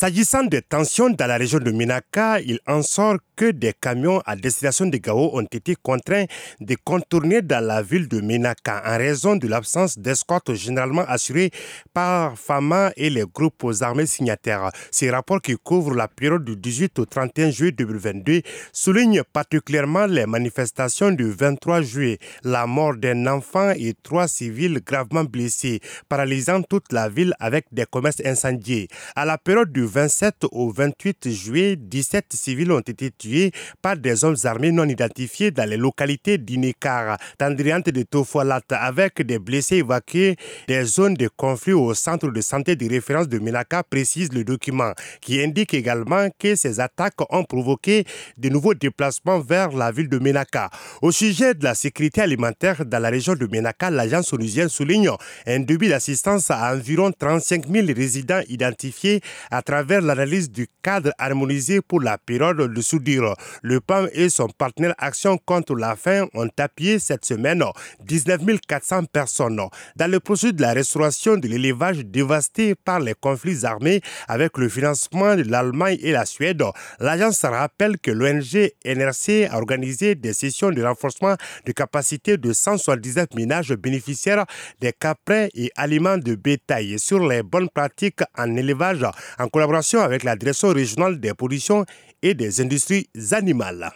S'agissant des tensions dans la région de Minaka, il en sort que des camions à destination de Gao ont été contraints de contourner dans la ville de Minaka en raison de l'absence d'escorte généralement assurée par FAMA et les groupes aux armées signataires. Ces rapports qui couvrent la période du 18 au 31 juillet 2022 soulignent particulièrement les manifestations du 23 juillet, la mort d'un enfant et trois civils gravement blessés, paralysant toute la ville avec des commerces incendiés. À la période du 27 au 28 juillet, 17 civils ont été tués par des hommes armés non identifiés dans les localités d'Inekar, d'Andriante de Tofolat, avec des blessés évacués des zones de conflit au centre de santé de référence de Minaka, précise le document, qui indique également que ces attaques ont provoqué de nouveaux déplacements vers la ville de Minaka. Au sujet de la sécurité alimentaire dans la région de Minaka, l'agence onusienne souligne un début d'assistance à environ 35 000 résidents identifiés à travers l'analyse du cadre harmonisé pour la période de soudure. Le PAM et son partenaire Action contre la faim ont appuyé cette semaine 19 400 personnes dans le processus de la restauration de l'élevage dévasté par les conflits armés avec le financement de l'Allemagne et la Suède. L'agence rappelle que l'ONG NRC a organisé des sessions de renforcement de capacité de 179 ménages bénéficiaires des caprins et aliments de bétail sur les bonnes pratiques en élevage en collaboration avec la Direction régionale des pollutions et des industries animales.